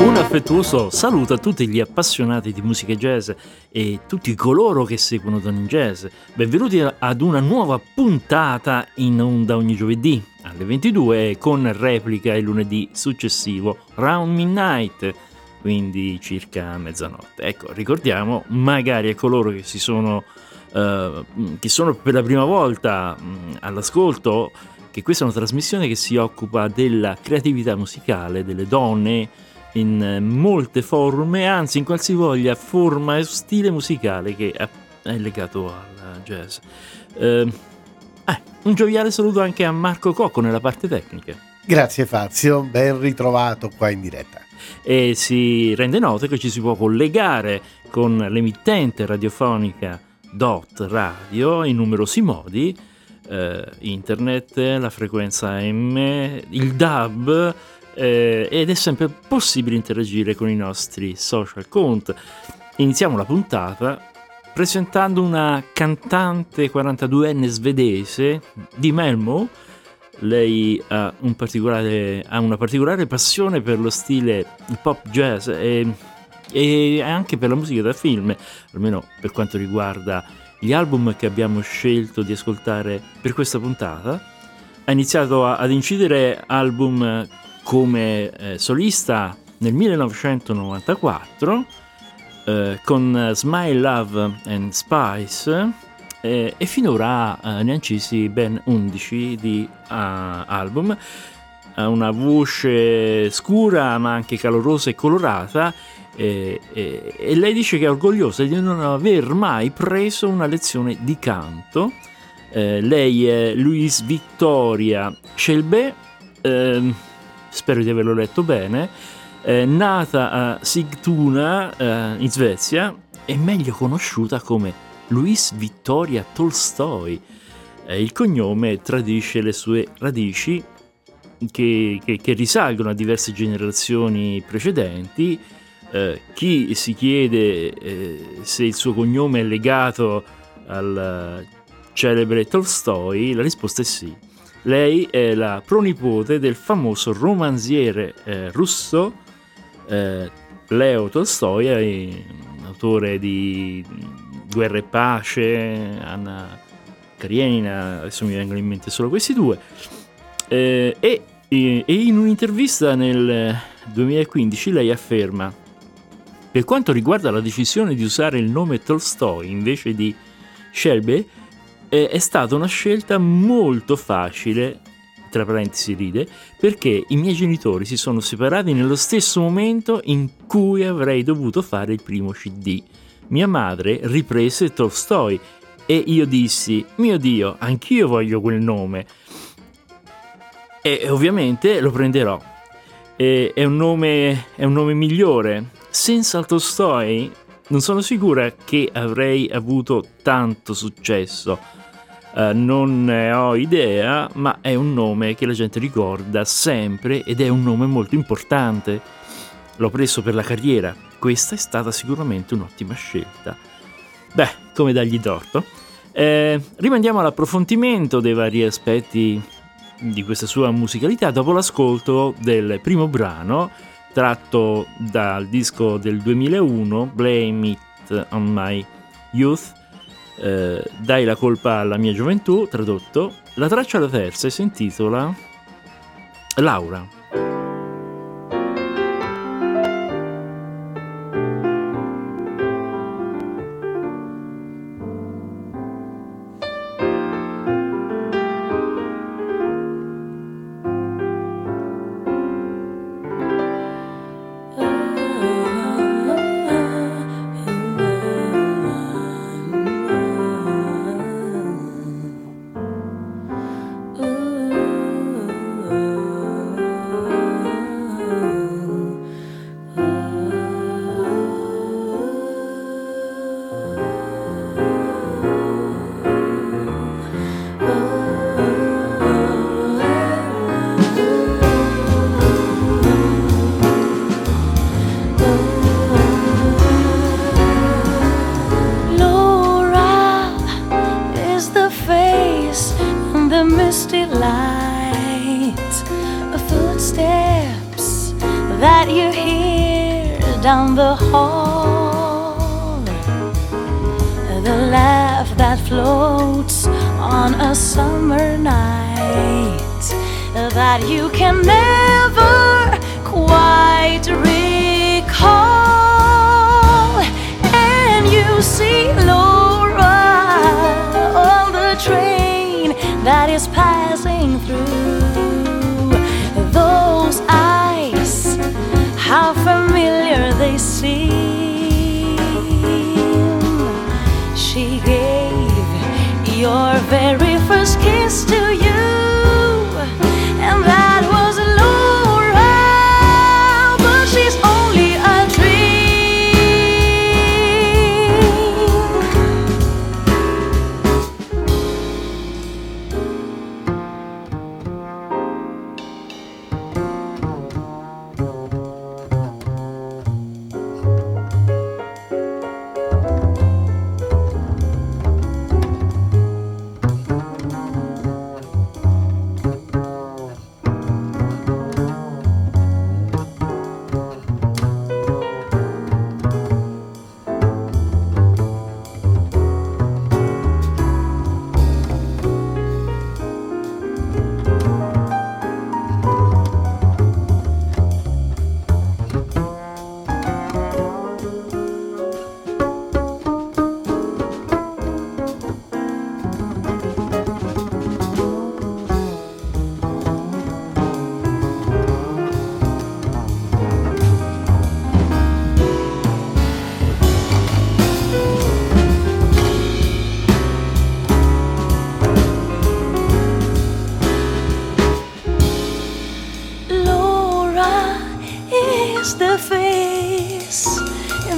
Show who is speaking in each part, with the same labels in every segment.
Speaker 1: Un affettuoso saluto a tutti gli appassionati di musica jazz e tutti coloro che seguono Don Jazz. Benvenuti ad una nuova puntata in onda ogni giovedì alle 22 con replica il lunedì successivo, round midnight, quindi circa mezzanotte. Ecco, ricordiamo magari a coloro che si sono, uh, che sono per la prima volta um, all'ascolto che questa è una trasmissione che si occupa della creatività musicale delle donne in molte forme, anzi in qualsivoglia forma e stile musicale che è legato al jazz. Eh, eh, un gioviale saluto anche a Marco Cocco nella parte tecnica.
Speaker 2: Grazie Fazio, ben ritrovato qua in diretta.
Speaker 1: E si rende noto che ci si può collegare con l'emittente radiofonica Dot Radio in numerosi modi, eh, internet, la frequenza M, il DAB, eh, ed è sempre possibile interagire con i nostri social account. Iniziamo la puntata presentando una cantante 42enne svedese di Melmo. Lei ha, un ha, una particolare passione per lo stile pop jazz e, e anche per la musica da film, almeno per quanto riguarda gli album che abbiamo scelto di ascoltare per questa puntata. Ha iniziato a, ad incidere album come eh, solista nel 1994 eh, con Smile, Love and Spice eh, e finora eh, ne ha incisi ben 11 di uh, album. Ha una voce scura ma anche calorosa e colorata e, e, e, lei dice che è orgogliosa di non aver mai preso una lezione di canto. Eh, lei è Louise Victoria Shelby. Eh, spero di averlo letto bene, eh, nata a Sigtuna eh, in Svezia, è meglio conosciuta come Louise Vittoria Tolstoi. Eh, il cognome tradisce le sue radici che, che, che risalgono a diverse generazioni precedenti. Eh, chi si chiede eh, se il suo cognome è legato al celebre Tolstoi, la risposta è sì. Lei è la pronipote del famoso romanziere eh, russo eh, Leo Tolstoi, autore di Guerra e Pace, Anna Karenina, adesso mi vengono in mente solo questi due. Eh, e, e in un'intervista nel 2015 lei afferma per quanto riguarda la decisione di usare il nome Tolstoi invece di Shelby, è stata una scelta molto facile, tra parentesi ride, perché i miei genitori si sono separati nello stesso momento in cui avrei dovuto fare il primo CD. Mia madre riprese Tolstoi e io dissi, mio Dio, anch'io voglio quel nome. E ovviamente lo prenderò. E è, un nome, è un nome migliore. Senza Tolstoi non sono sicura che avrei avuto tanto successo Uh, non ne ho idea, ma è un nome che la gente ricorda sempre ed è un nome molto importante. L'ho preso per la carriera, questa è stata sicuramente un'ottima scelta. Beh, come dargli torto. Eh, rimandiamo all'approfondimento dei vari aspetti di questa sua musicalità dopo l'ascolto del primo brano tratto dal disco del 2001 Blame It on My Youth eh, Dai la colpa alla mia gioventù, tradotto. La traccia da terza si intitola Laura.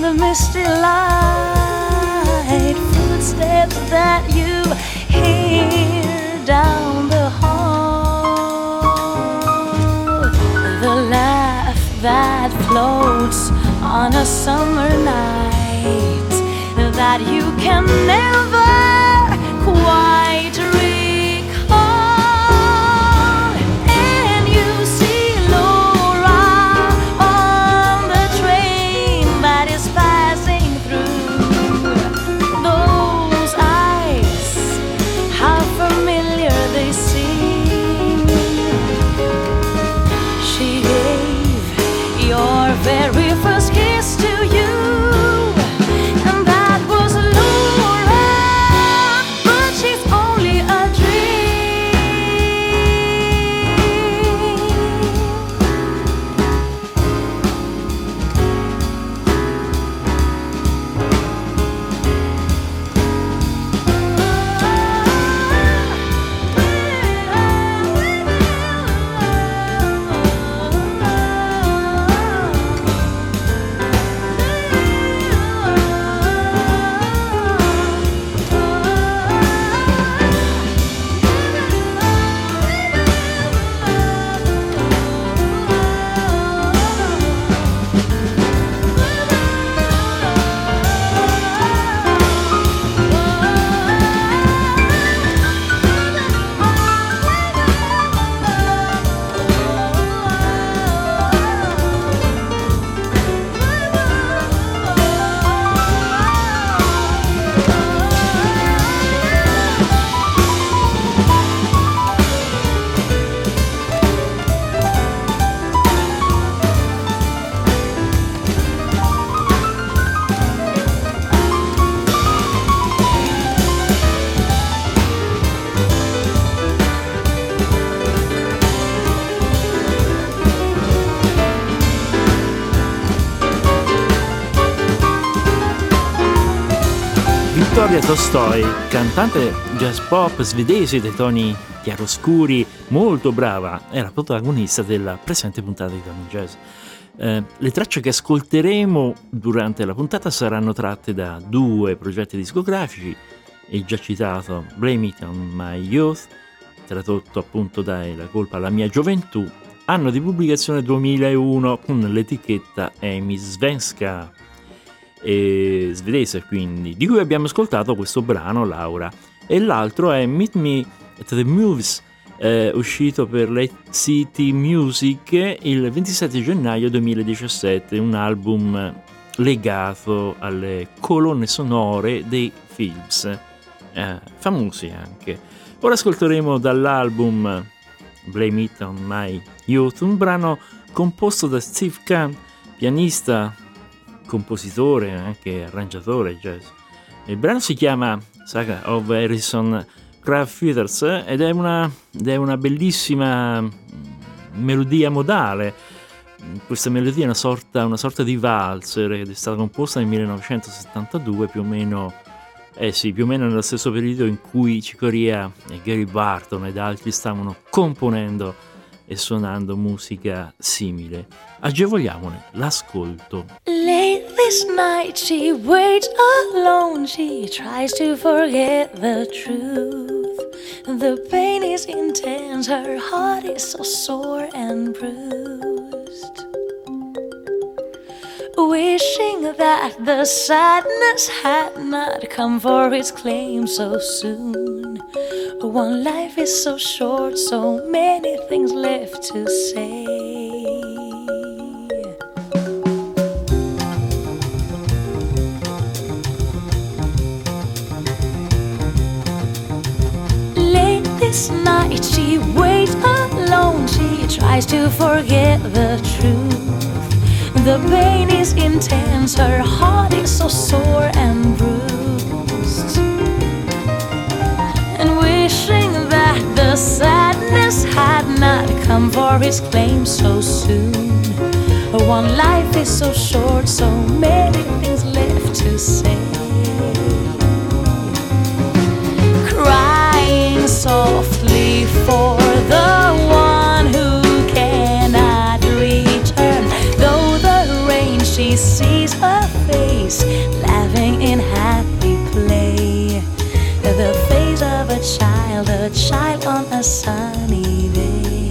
Speaker 3: The misty light, footsteps that you hear down the hall, the laugh that floats on a summer night that you can never
Speaker 1: Tolstoi, cantante jazz pop svedese dai toni chiaroscuri, molto brava, è la protagonista della presente puntata di Tony Jazz. Eh, le tracce che ascolteremo durante la puntata saranno tratte da due progetti discografici, il già citato Blame It on My Youth, tradotto appunto dai La colpa alla mia gioventù, anno di pubblicazione 2001 con l'etichetta Amy Svenska e svedese quindi, di cui abbiamo ascoltato questo brano Laura. E l'altro è Meet Me at the Movies eh, uscito per Let City Music il 27 gennaio 2017, un album legato alle colonne sonore dei films, eh, famosi anche. Ora ascolteremo dall'album Blame It on My Youth, un brano composto da Steve Kahn, pianista, compositore, anche arrangiatore jazz. Il brano si chiama Saga of Harrison Craft Feathers ed è una, ed è una bellissima melodia modale. Questa melodia è una sorta, una sorta di valzer ed è stata composta nel 1972 più o meno eh sì, più o meno nello stesso periodo in cui Cicoria e Gary Barton ed altri stavano componendo e suonando musica simile. Agevoliamone l'ascolto.
Speaker 3: Late this night she waits alone. She tries to forget the truth. The pain is intense, her heart is so sore and bruised. Wishing that the sadness had not come for its claim so soon. One life is so short, so many things left to say. Late this night, she waits alone. She tries to forget the truth. The pain is intense, her heart is so sore and bruised. The sadness had not come for its claim so soon. One life is so short, so many things left to say crying softly for the one who cannot return. Though the rain, she sees her a child on a sunny day.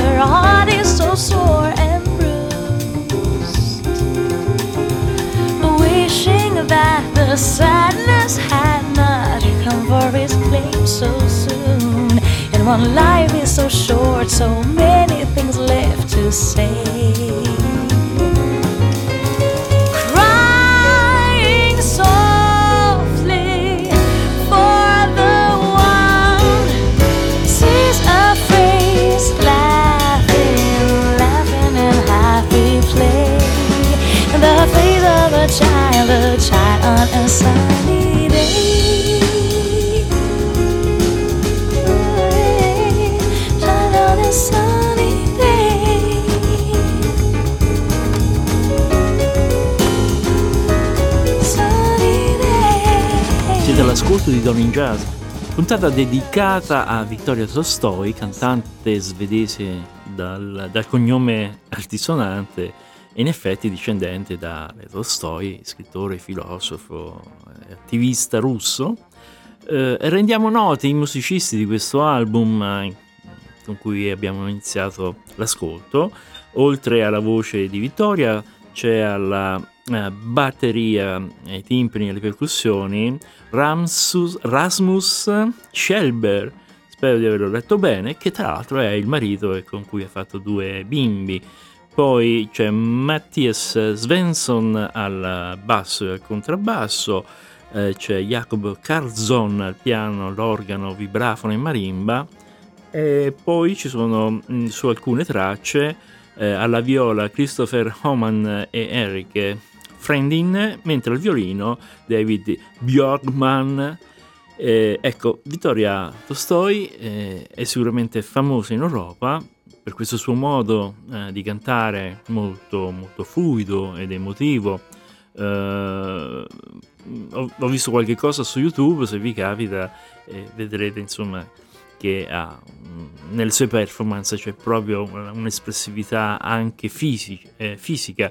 Speaker 3: Her heart is so sore and bruised. Wishing that the sadness had not come for its claim so soon. And one life is so short, so many things left to say.
Speaker 1: Ascolto di Don in Jazz, puntata dedicata a Vittoria Tolstoi, cantante svedese dal, dal cognome altisonante e in effetti discendente da Tolstoi, scrittore, filosofo, attivista russo. Eh, rendiamo noti i musicisti di questo album eh, con cui abbiamo iniziato l'ascolto. Oltre alla voce di Vittoria c'è alla eh, batteria, ai timpani e alle percussioni Ramsus, Rasmus Schelber, spero di averlo letto bene, che tra l'altro è il marito con cui ha fatto due bimbi. Poi c'è Mattias Svensson al basso e al contrabbasso, eh, c'è Jacob Carlson al piano, l'organo, vibrafono e marimba, e poi ci sono mm, su alcune tracce eh, alla viola Christopher Homan e Eric Friendin, mentre al violino David Bjorkman. Eh, ecco, Vittoria Tolstoi eh, è sicuramente famosa in Europa per questo suo modo eh, di cantare molto, molto fluido ed emotivo. Uh, ho, ho, visto qualche cosa su YouTube, se vi capita, eh, vedrete insomma che ha, nelle sue performance c'è proprio un'espressività anche fisica, eh, fisica.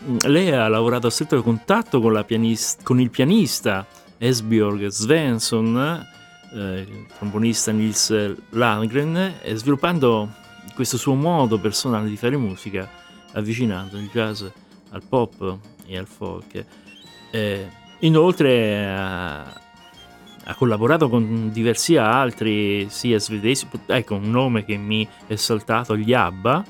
Speaker 1: Lei ha lavorato a stretto contatto con, pianista, con il pianista Esbjörg Svensson, eh, il trombonista Nils Landgren, sviluppando questo suo modo personale di fare musica, avvicinando il jazz al pop e al folk. Eh, inoltre ha, ha collaborato con diversi altri, sia svedesi, ecco un nome che mi è saltato, gli ABBA,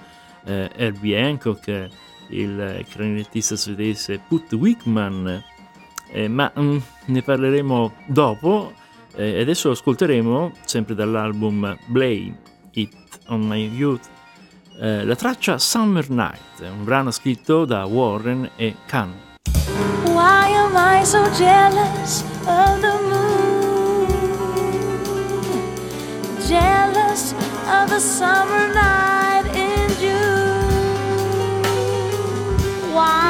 Speaker 1: eh, Herbie Hancock, il clarinettista svedese Put Wickman, eh, ma mm, ne parleremo dopo. Eh, adesso ascolteremo, sempre dall'album Blame It on My Youth, eh, la traccia Summer Night, un brano scritto da Warren e Khan. Why am I so jealous of the jealous of the summer night Why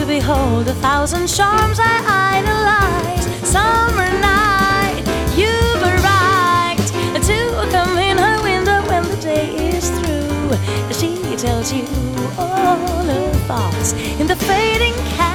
Speaker 1: to behold a thousand charms I idolize? Summer night, you were right to come in her window when the day is through. She tells you all her thoughts in the fading candlelight.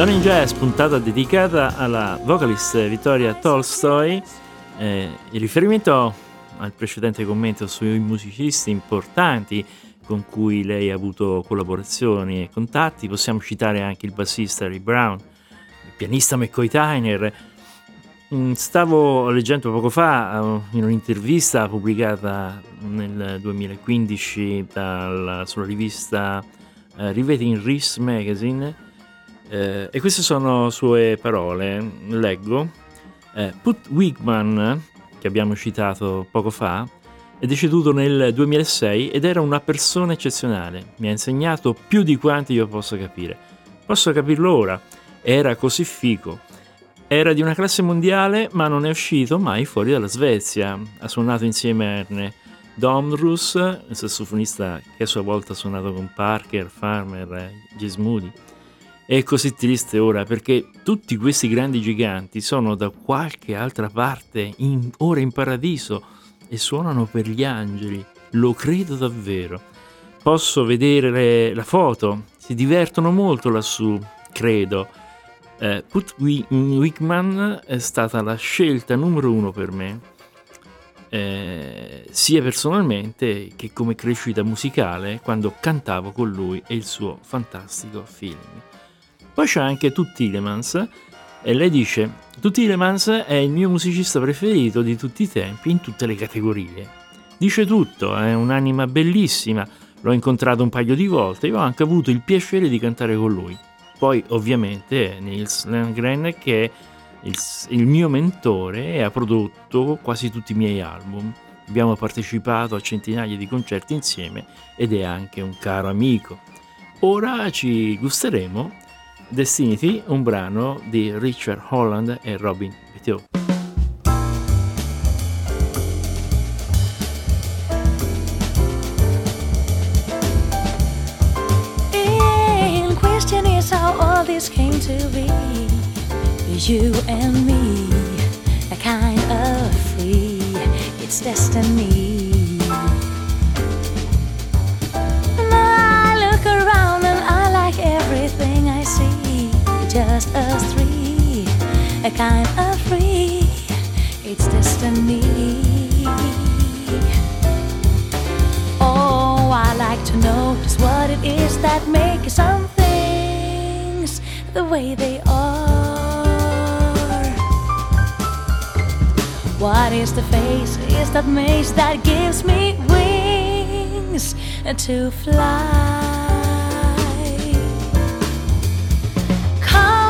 Speaker 1: Donna in Jazz, puntata dedicata alla vocalist Vittoria Tolstoy. Eh, in riferimento al precedente commento sui musicisti importanti con cui lei ha avuto collaborazioni e contatti, possiamo citare anche il bassista Ray Brown, il pianista McCoy Tyner. Mm, Stavo leggendo poco fa eh, in un'intervista pubblicata nel 2015 dal- sulla rivista eh, Riveting Reese Magazine eh, e queste sono sue parole, leggo. Eh, Put Wigman, che abbiamo citato poco fa, è deceduto nel 2006 ed era una persona eccezionale. Mi ha insegnato più di quanti io possa capire. Posso capirlo ora. Era così fico. Era di una classe mondiale, ma non è uscito mai fuori dalla Svezia. Ha suonato insieme a Erne Domrus, il sassofonista che a sua volta ha suonato con Parker, Farmer e Jess Moody. È così triste ora perché tutti questi grandi giganti sono da qualche altra parte, in- ora in paradiso, e suonano per gli angeli. Lo credo davvero. Posso vedere le- la foto, si divertono molto lassù, credo. Eh, Put Wi- Wickman è stata la scelta numero uno per me, eh, sia personalmente che come crescita musicale quando cantavo con lui e il suo fantastico film. Poi c'è anche Tut Tillemans e lei dice Tut Tillemans è il mio musicista preferito di tutti i tempi in tutte le categorie. Dice tutto, è un'anima bellissima, l'ho incontrato un paio di volte e ho anche avuto il piacere di cantare con lui. Poi ovviamente Nils Landgren che è il, il mio mentore e ha prodotto quasi tutti i miei album. Abbiamo partecipato a centinaia di concerti insieme ed è anche un caro amico. Ora ci gusteremo Destinity, un brano di Richard Holland e Robin
Speaker 3: all this came to be. You and me, a kind of free, it's destiny. Just us three, a kind of free, it's destiny. Oh, I like to know just what it is that makes some things the way they are. What is the face is that makes that gives me wings to fly? Come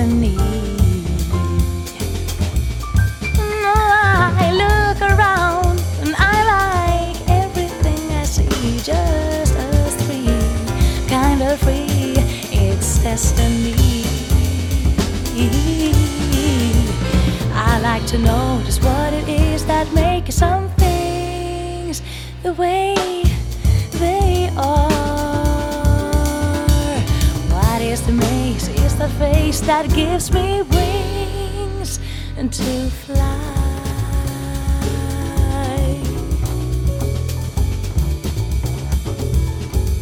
Speaker 3: No, I look around and I like everything I see. Just us three, kind of free. It's destiny. I like to know just the face that gives me wings to fly?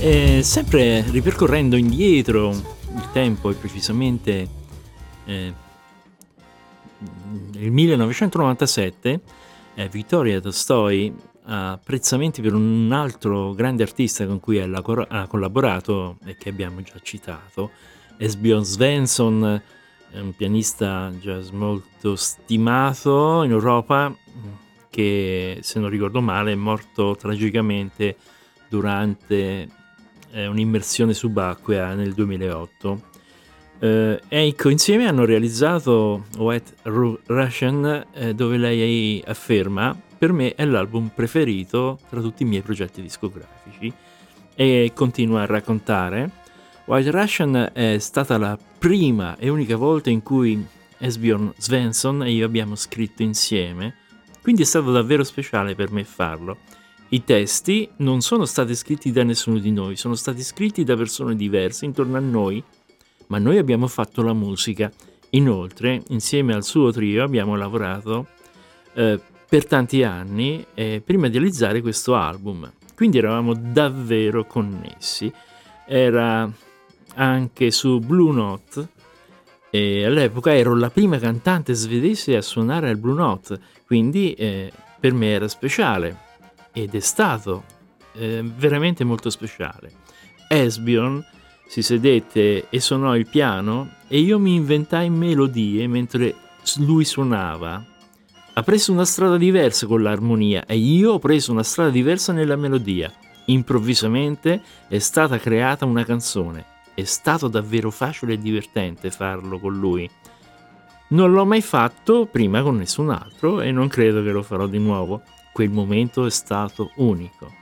Speaker 1: E sempre ripercorrendo indietro il tempo e precisamente eh, nel 1997 eh, Vittoria Tolstoi ha apprezzamenti per un altro grande artista con cui ha collaborato e che abbiamo già citato, Esbjörn Svensson, un pianista jazz molto stimato in Europa che se non ricordo male è morto tragicamente durante eh, un'immersione subacquea nel 2008. Eh, ecco, insieme hanno realizzato White Ru- Russian, eh, dove lei afferma: Per me è l'album preferito tra tutti i miei progetti discografici. E continua a raccontare: White Russian è stata la prima e unica volta in cui Esbjörn Svensson e io abbiamo scritto insieme, quindi è stato davvero speciale per me farlo. I testi non sono stati scritti da nessuno di noi, sono stati scritti da persone diverse intorno a noi, ma noi abbiamo fatto la musica. Inoltre, insieme al suo trio abbiamo lavorato eh, per tanti anni eh, prima di realizzare questo album. Quindi eravamo davvero connessi. Era anche su Blue Note e all'epoca ero la prima cantante svedese a suonare al Blue Note, quindi eh, per me era speciale ed è stato eh, veramente molto speciale. Esbjorn si sedette e suonò il piano e io mi inventai melodie mentre lui suonava. Ha preso una strada diversa con l'armonia e io ho preso una strada diversa nella melodia. Improvvisamente è stata creata una canzone. È stato davvero facile e divertente farlo con lui. Non l'ho mai fatto prima con nessun altro e non credo che lo farò di nuovo. Quel momento è stato unico.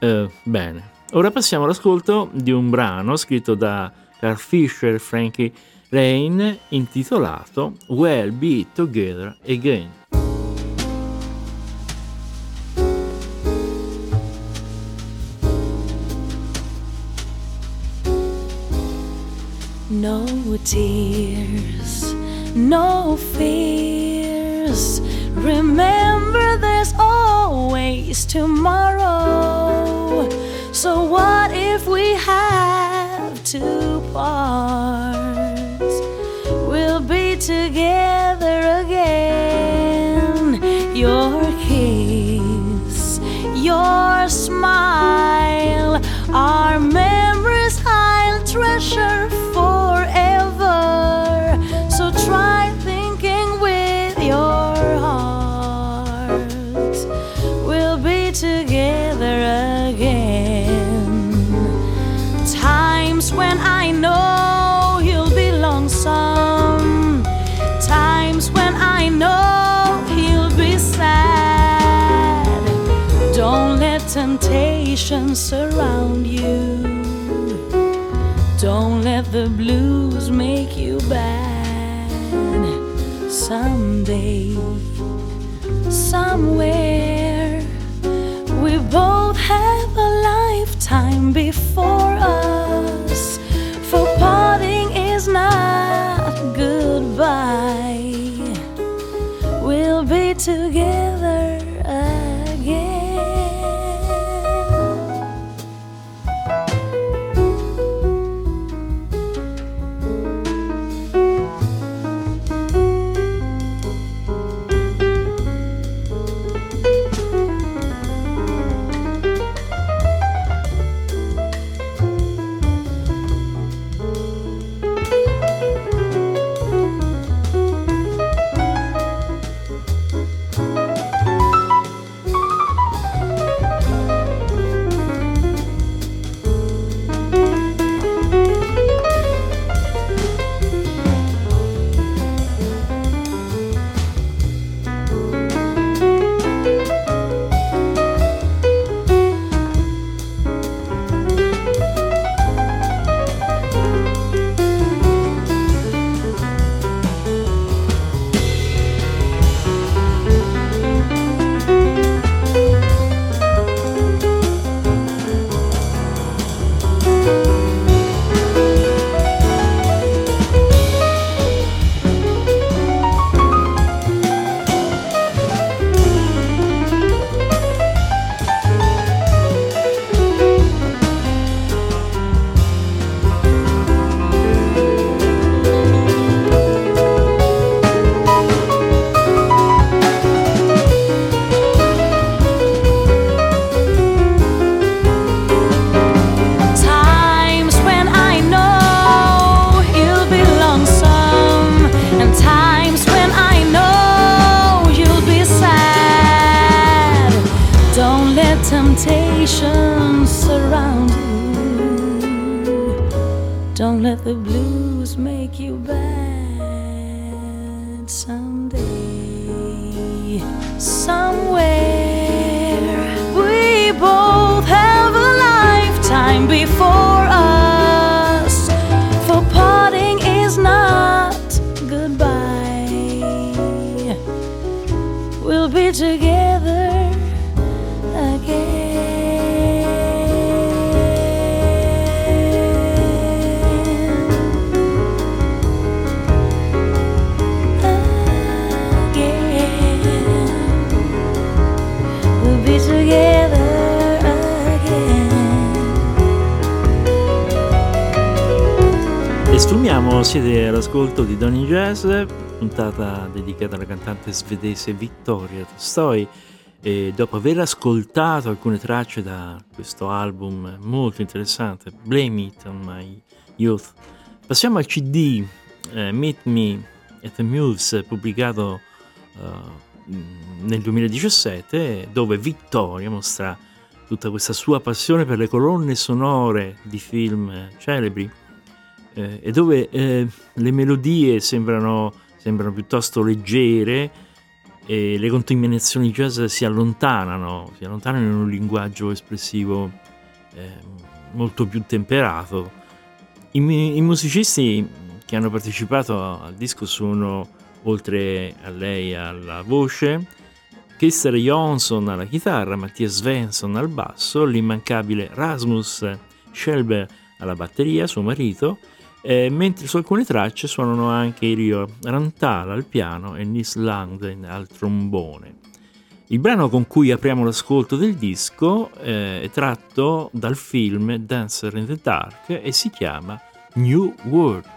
Speaker 1: Eh, bene, ora passiamo all'ascolto di un brano scritto da Carl Fisher e Frankie Rain intitolato We'll Be Together Again.
Speaker 3: No tears, no fears. Remember, there's always tomorrow. So, what if we have to part? We'll be together again. Your kiss, your smile, temptation surround you. Don't let the blues make you bad. Someday, somewhere, Jazz, puntata dedicata alla cantante svedese Vittoria Tostoi. E dopo aver ascoltato alcune tracce da questo album molto interessante, Blame It on My Youth, passiamo al CD eh, Meet Me at the Muse, pubblicato uh, nel 2017, dove Vittoria mostra tutta questa sua passione per le colonne sonore di film celebri eh, e dove eh, le melodie sembrano, sembrano, piuttosto leggere e le contaminazioni jazz si allontanano, si allontanano in un linguaggio espressivo eh, molto più temperato. I, I, musicisti che hanno partecipato al disco sono, oltre a lei alla voce, Christer Jonsson alla chitarra, Mattia Svensson al basso, l'immancabile Rasmus Schelber alla batteria, suo marito, eh, mentre su alcune tracce suonano anche Rio Rantal al piano e Nis Langden al trombone. Il brano con cui apriamo l'ascolto del disco eh, è tratto dal film Dancer in the Dark e si chiama New World.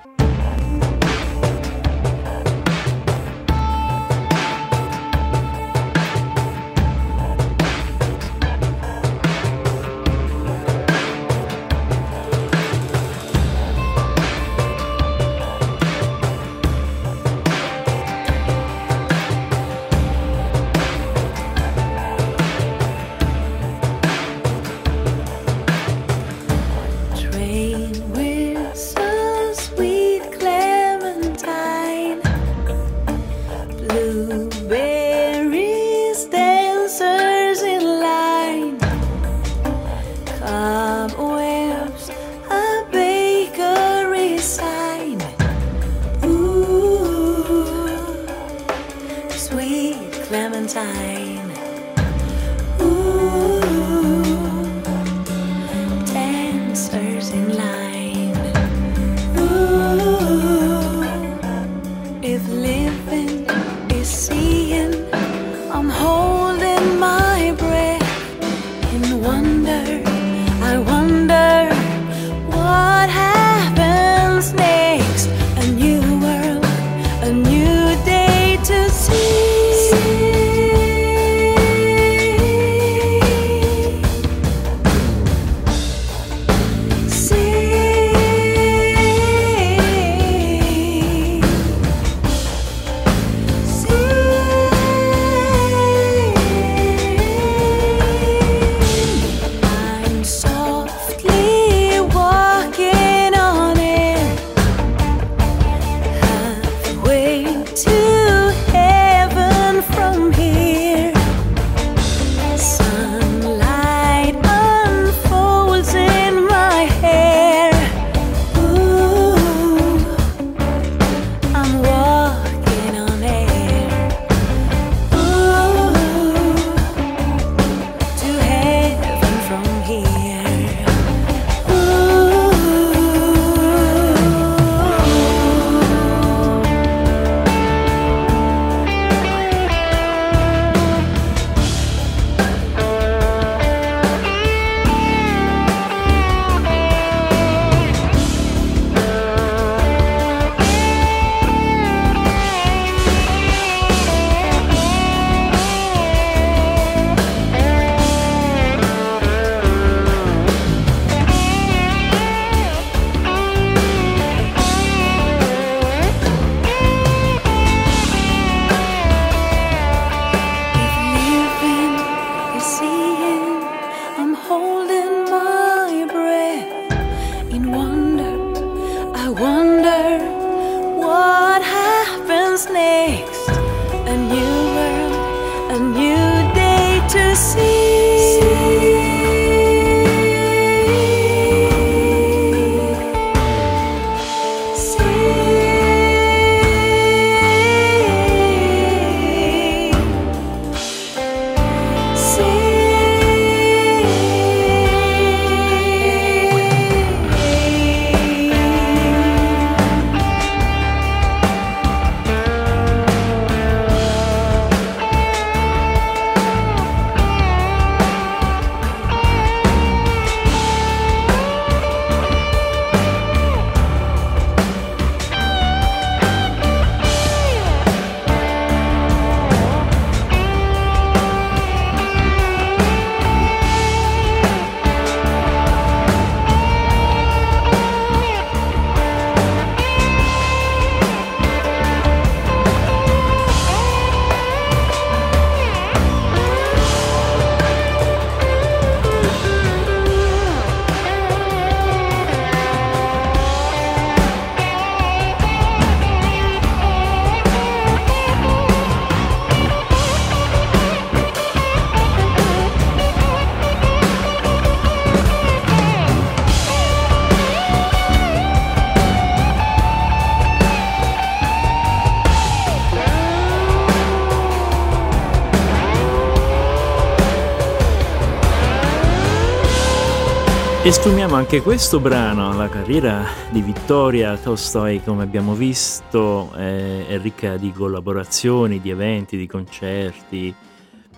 Speaker 1: E sfumiamo anche questo brano, la carriera di Vittoria Tolstoi come abbiamo visto è, è ricca di collaborazioni, di eventi, di concerti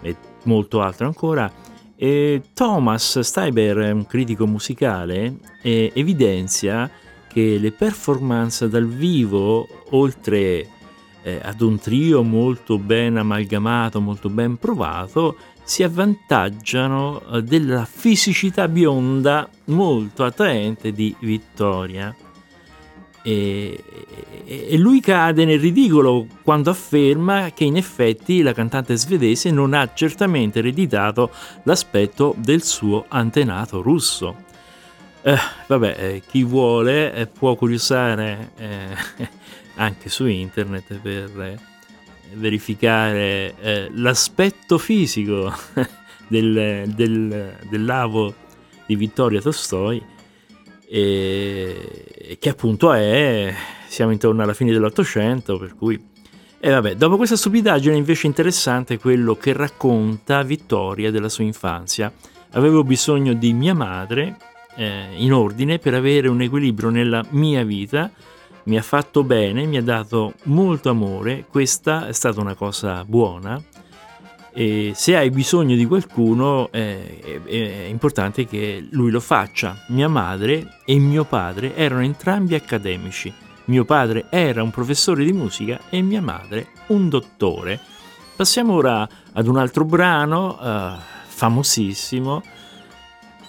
Speaker 1: e molto altro ancora. E Thomas Steiber, un critico musicale, eh, evidenzia che le performance dal vivo, oltre eh, ad un trio molto ben amalgamato, molto ben provato, si avvantaggiano eh, della fisicità bionda molto attraente di Vittoria. E, e, lui cade nel ridicolo quando afferma che in effetti la cantante svedese non ha certamente ereditato l'aspetto del suo antenato russo. Eh, vabbè, eh, chi vuole eh, può curiosare eh, anche su internet per eh, verificare eh, l'aspetto fisico del, del, del, lavo di Vittoria Tolstoi, e, che appunto è, siamo intorno alla fine dell'Ottocento, per cui... E vabbè, dopo questa stupidaggine invece interessante quello che racconta Vittoria della sua infanzia. Avevo bisogno di mia madre eh, in ordine per avere un equilibrio nella mia vita, mi ha fatto bene, mi ha dato molto amore, questa è stata una cosa buona e se hai bisogno di qualcuno eh, è, importante che lui lo faccia. Mia madre e mio padre erano entrambi accademici. Mio padre era un professore di musica e mia madre un dottore. Passiamo ora ad un altro brano uh, famosissimo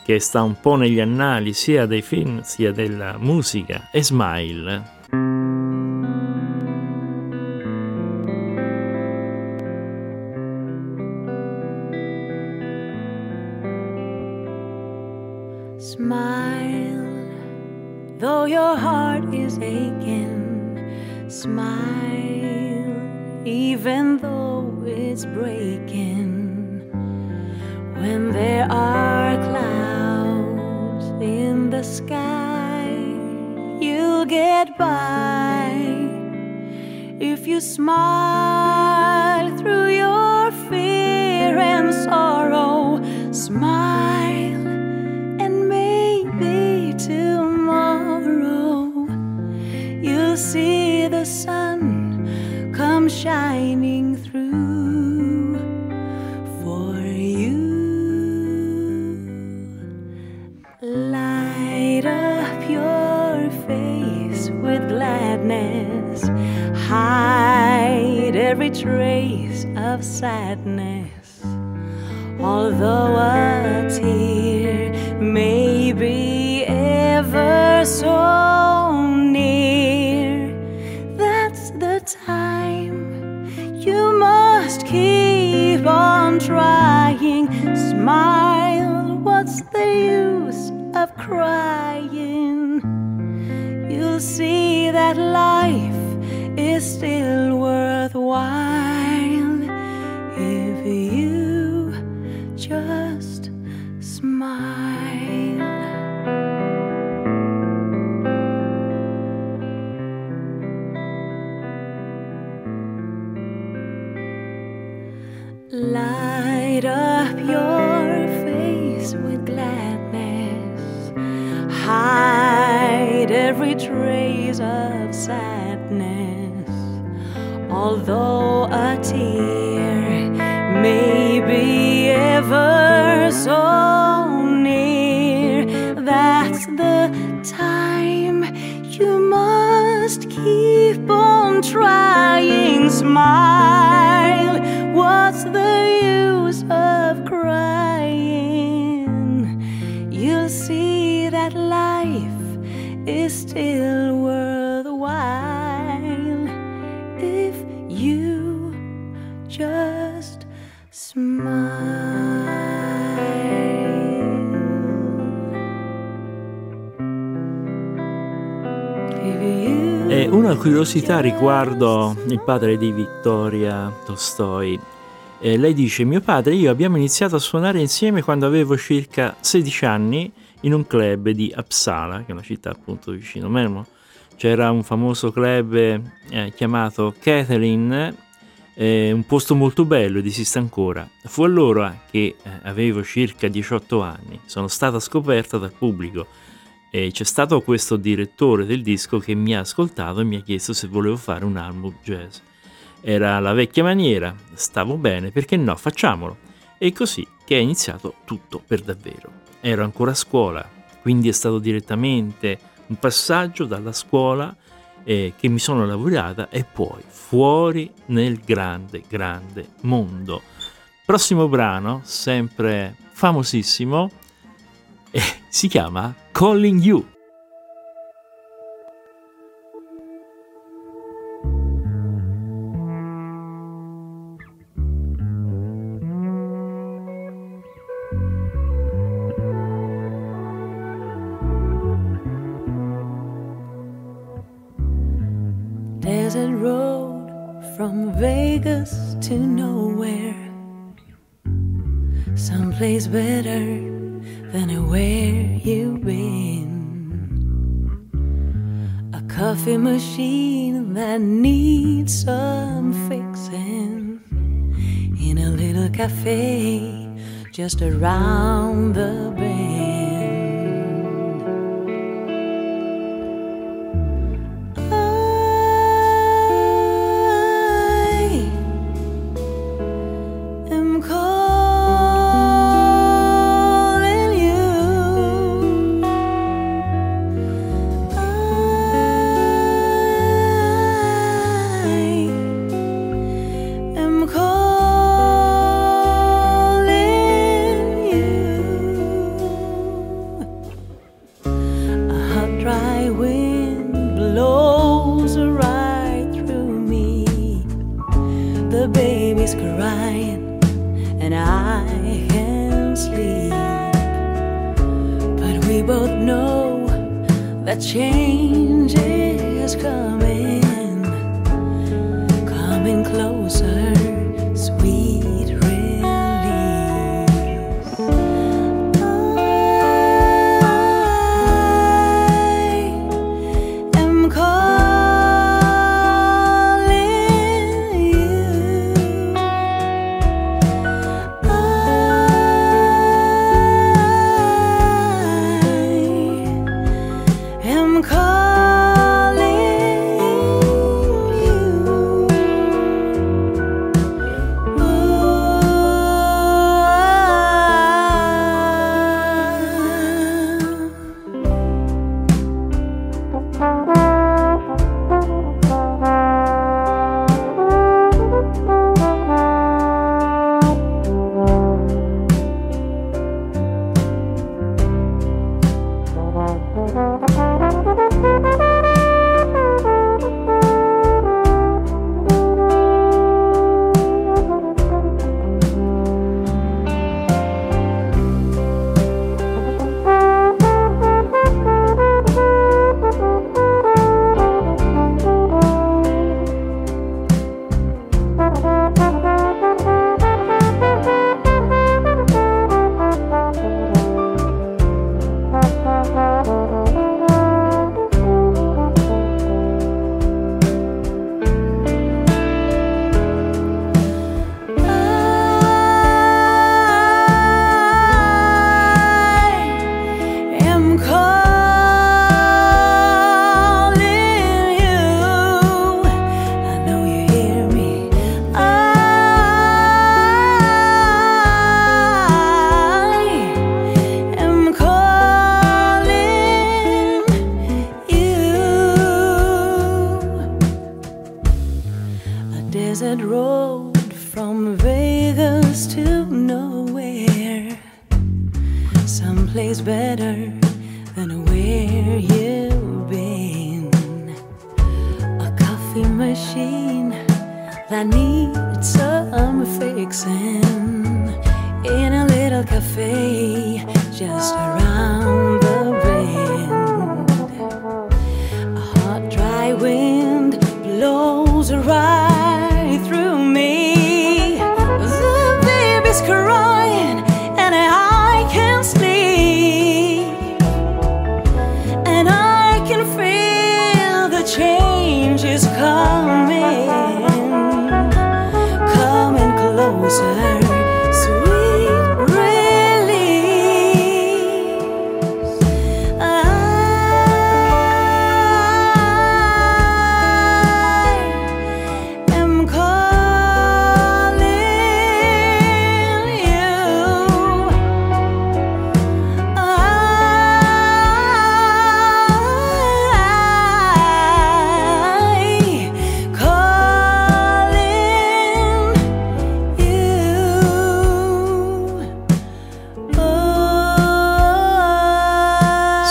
Speaker 1: che sta un po' negli annali sia dei film sia della musica, Smile.
Speaker 3: Smile, though your heart is aching. Smile, even though it's breaking. When there are clouds in the sky, you'll get by if you smile through your fear and sorrow. Smile, see the sun come shining through. For you. Light up your face with gladness, hide every trace of sadness. Although a tear may be ever so time you must keep on trying. Smile, what's the use of crying? You'll see that life is still
Speaker 1: high. curiosità riguardo il padre di Vittoria Tolstoi. Eh, lei dice, mio padre e io abbiamo iniziato a suonare insieme quando avevo circa 16 anni in un club di Uppsala, che è una città appunto vicino a Mermo. C'era un famoso club eh, chiamato Kathleen, eh, un posto molto bello ed esiste ancora. Fu allora che eh, avevo circa 18 anni, sono stata scoperta dal pubblico e c'è stato questo direttore del disco che mi ha ascoltato e mi ha chiesto se volevo fare un album jazz. Era la vecchia maniera, stavo bene, perché no, facciamolo. E così che è iniziato tutto per davvero. Ero ancora a scuola, quindi è stato direttamente un passaggio dalla scuola eh, che mi sono lavorata e poi fuori nel grande, grande mondo. Prossimo brano, sempre famosissimo, si chiama Calling You.
Speaker 3: around the bend.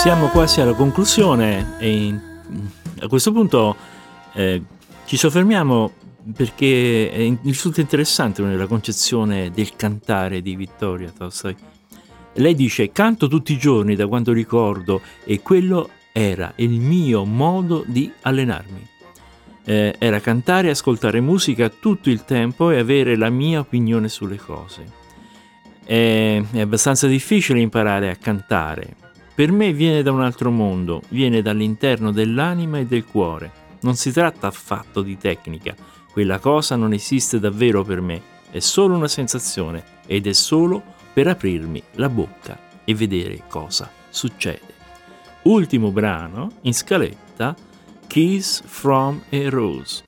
Speaker 1: Siamo quasi alla conclusione e a questo punto eh, ci soffermiamo perché è- risulta interessante la concezione del cantare di Vittoria Tolstoi. Lei dice canto tutti i giorni da quando ricordo e quello era il mio modo di allenarmi. Eh, era cantare e ascoltare musica tutto il tempo e avere la mia opinione sulle cose. È, è abbastanza difficile imparare a cantare. Per me viene da un altro mondo, viene dall'interno dell'anima e del cuore. Non si tratta affatto di tecnica, quella cosa non esiste davvero per me, è solo una sensazione ed è solo per aprirmi la bocca e vedere cosa succede. Ultimo brano in scaletta, Kiss from a Rose.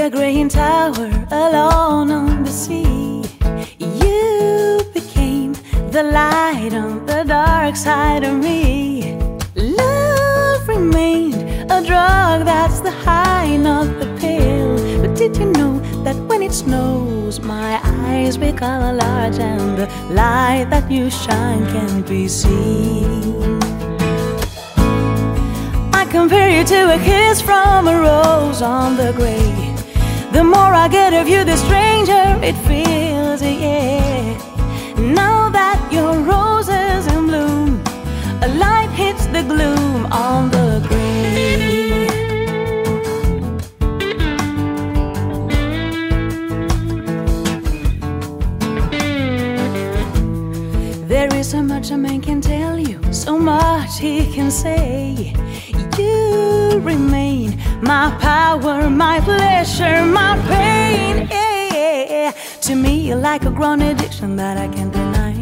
Speaker 3: A green tower alone on the sea. You became the light on the dark side of me. Love remained a drug that's the high, not the pill. But did you know that when it snows, my eyes become large and the light that you shine can be seen? I compare you to a kiss from a rose on the grave. The more I get of you, the stranger it feels, yeah. Now that your roses in bloom, a light hits the gloom on the grave. There is so much a man can tell you, so much he can say. You remain my power, my pleasure, my pain. Yeah. To me, you're like a grown addiction that I can't deny.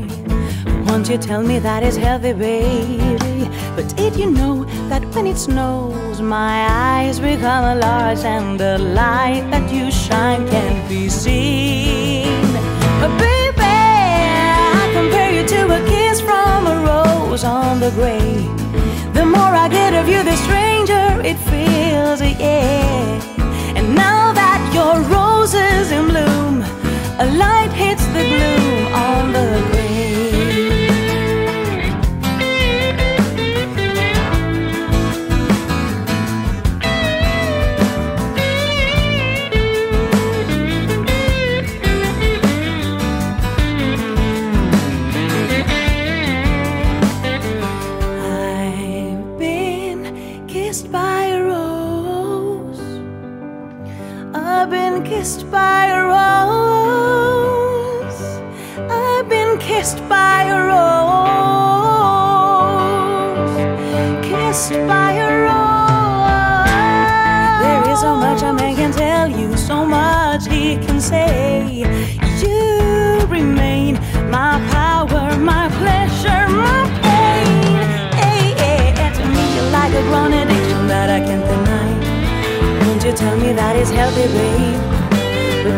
Speaker 3: Won't you tell me that it's healthy, baby? But did you know that when it snows, my eyes become large and the light that you shine can't be seen? But baby, I compare you to a kiss from a rose on the grave. The more I get of you, the stranger yeah. And now that your rose is in bloom, a light hits the gloom on the by a rose. I've been kissed by a rose. Kissed by a rose. There is so much a man can tell you, so much he can say. You remain my power, my pleasure, my pain. Hey, hey, hey, to me, you're like a grown addiction that I can't deny. Won't you tell me that it's healthy, babe?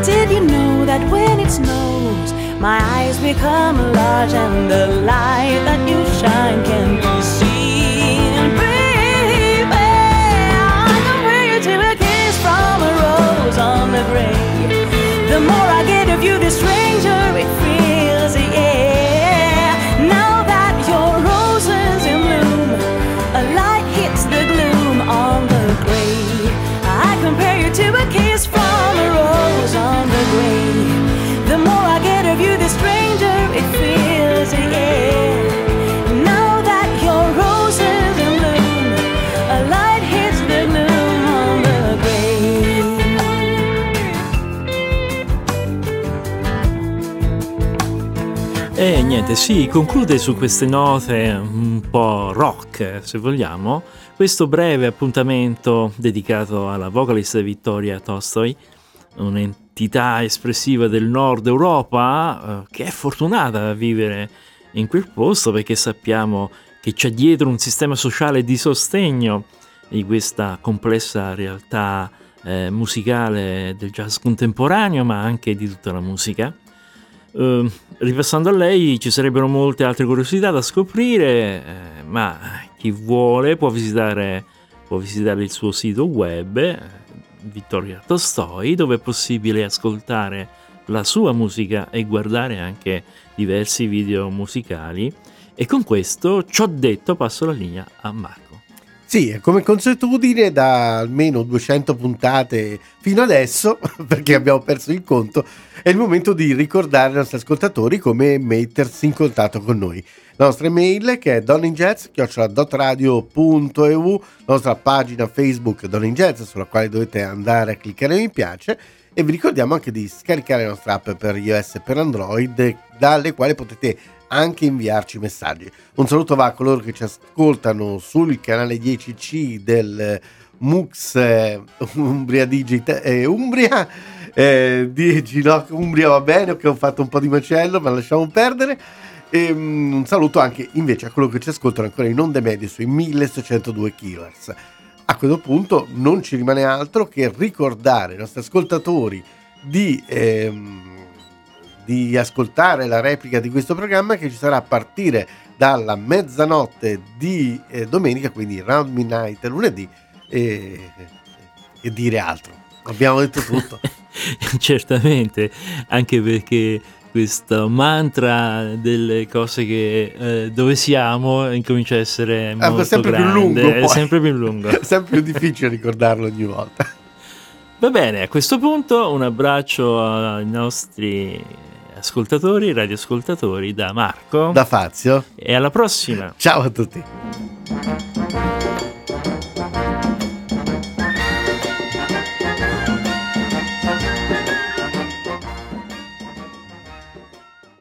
Speaker 3: Did you know that when it snows, my eyes become large and the light that you shine can be seen? Baby, I compare you to a kiss from a rose on the grave. The more I get of you, the
Speaker 1: niente, si conclude su queste note un po' rock, se vogliamo, questo breve appuntamento dedicato alla vocalist Vittoria Tolstoi, un'entità espressiva del nord Europa eh, che è fortunata a vivere in quel posto perché sappiamo che c'è dietro un sistema sociale di sostegno di questa complessa realtà eh, musicale del jazz contemporaneo, ma anche di tutta la musica. Eh, ripassando a lei ci sarebbero molte altre curiosità da scoprire, eh, ma chi vuole può visitare, può visitare il suo sito web eh, Vittorio Tolstoi, dove è possibile ascoltare la sua musica e guardare anche diversi video musicali. E con questo, ciò detto, passo la linea a Marco.
Speaker 2: Sì, come consuetudine da almeno 200 puntate fino adesso, perché abbiamo perso il conto, è il momento di ricordare ai nostri ascoltatori come mettersi in contatto con noi. La nostra email che è donninjazz.radio.eu, la nostra pagina Facebook Donninjazz sulla quale dovete andare a cliccare mi piace e vi ricordiamo anche di scaricare la nostra app per iOS e per Android dalle quali potete anche inviarci messaggi. Un saluto va a coloro che ci ascoltano sul canale 10C del Mux eh, Umbria Digita eh, Umbria eh, 10 no, Umbria va bene che ho fatto un po' di macello ma lasciamo perdere e um, un saluto anche invece a coloro che ci ascoltano ancora in onde medie sui 1602 kHz a questo punto non ci rimane altro che ricordare ai nostri ascoltatori di ehm, di ascoltare la replica di questo programma che ci sarà a partire dalla mezzanotte di eh, domenica, quindi round midnight lunedì e, e dire altro. Abbiamo detto tutto.
Speaker 1: Certamente, anche perché questo mantra delle cose che eh, dove siamo incomincia a essere molto
Speaker 2: sempre
Speaker 1: grande,
Speaker 2: più lungo,
Speaker 1: è
Speaker 2: poi.
Speaker 1: sempre più lungo.
Speaker 2: sempre più difficile ricordarlo ogni volta.
Speaker 1: Va bene, a questo punto un abbraccio ai nostri ascoltatori, radioascoltatori, da Marco,
Speaker 2: da Fazio
Speaker 1: e alla prossima.
Speaker 2: Ciao a tutti.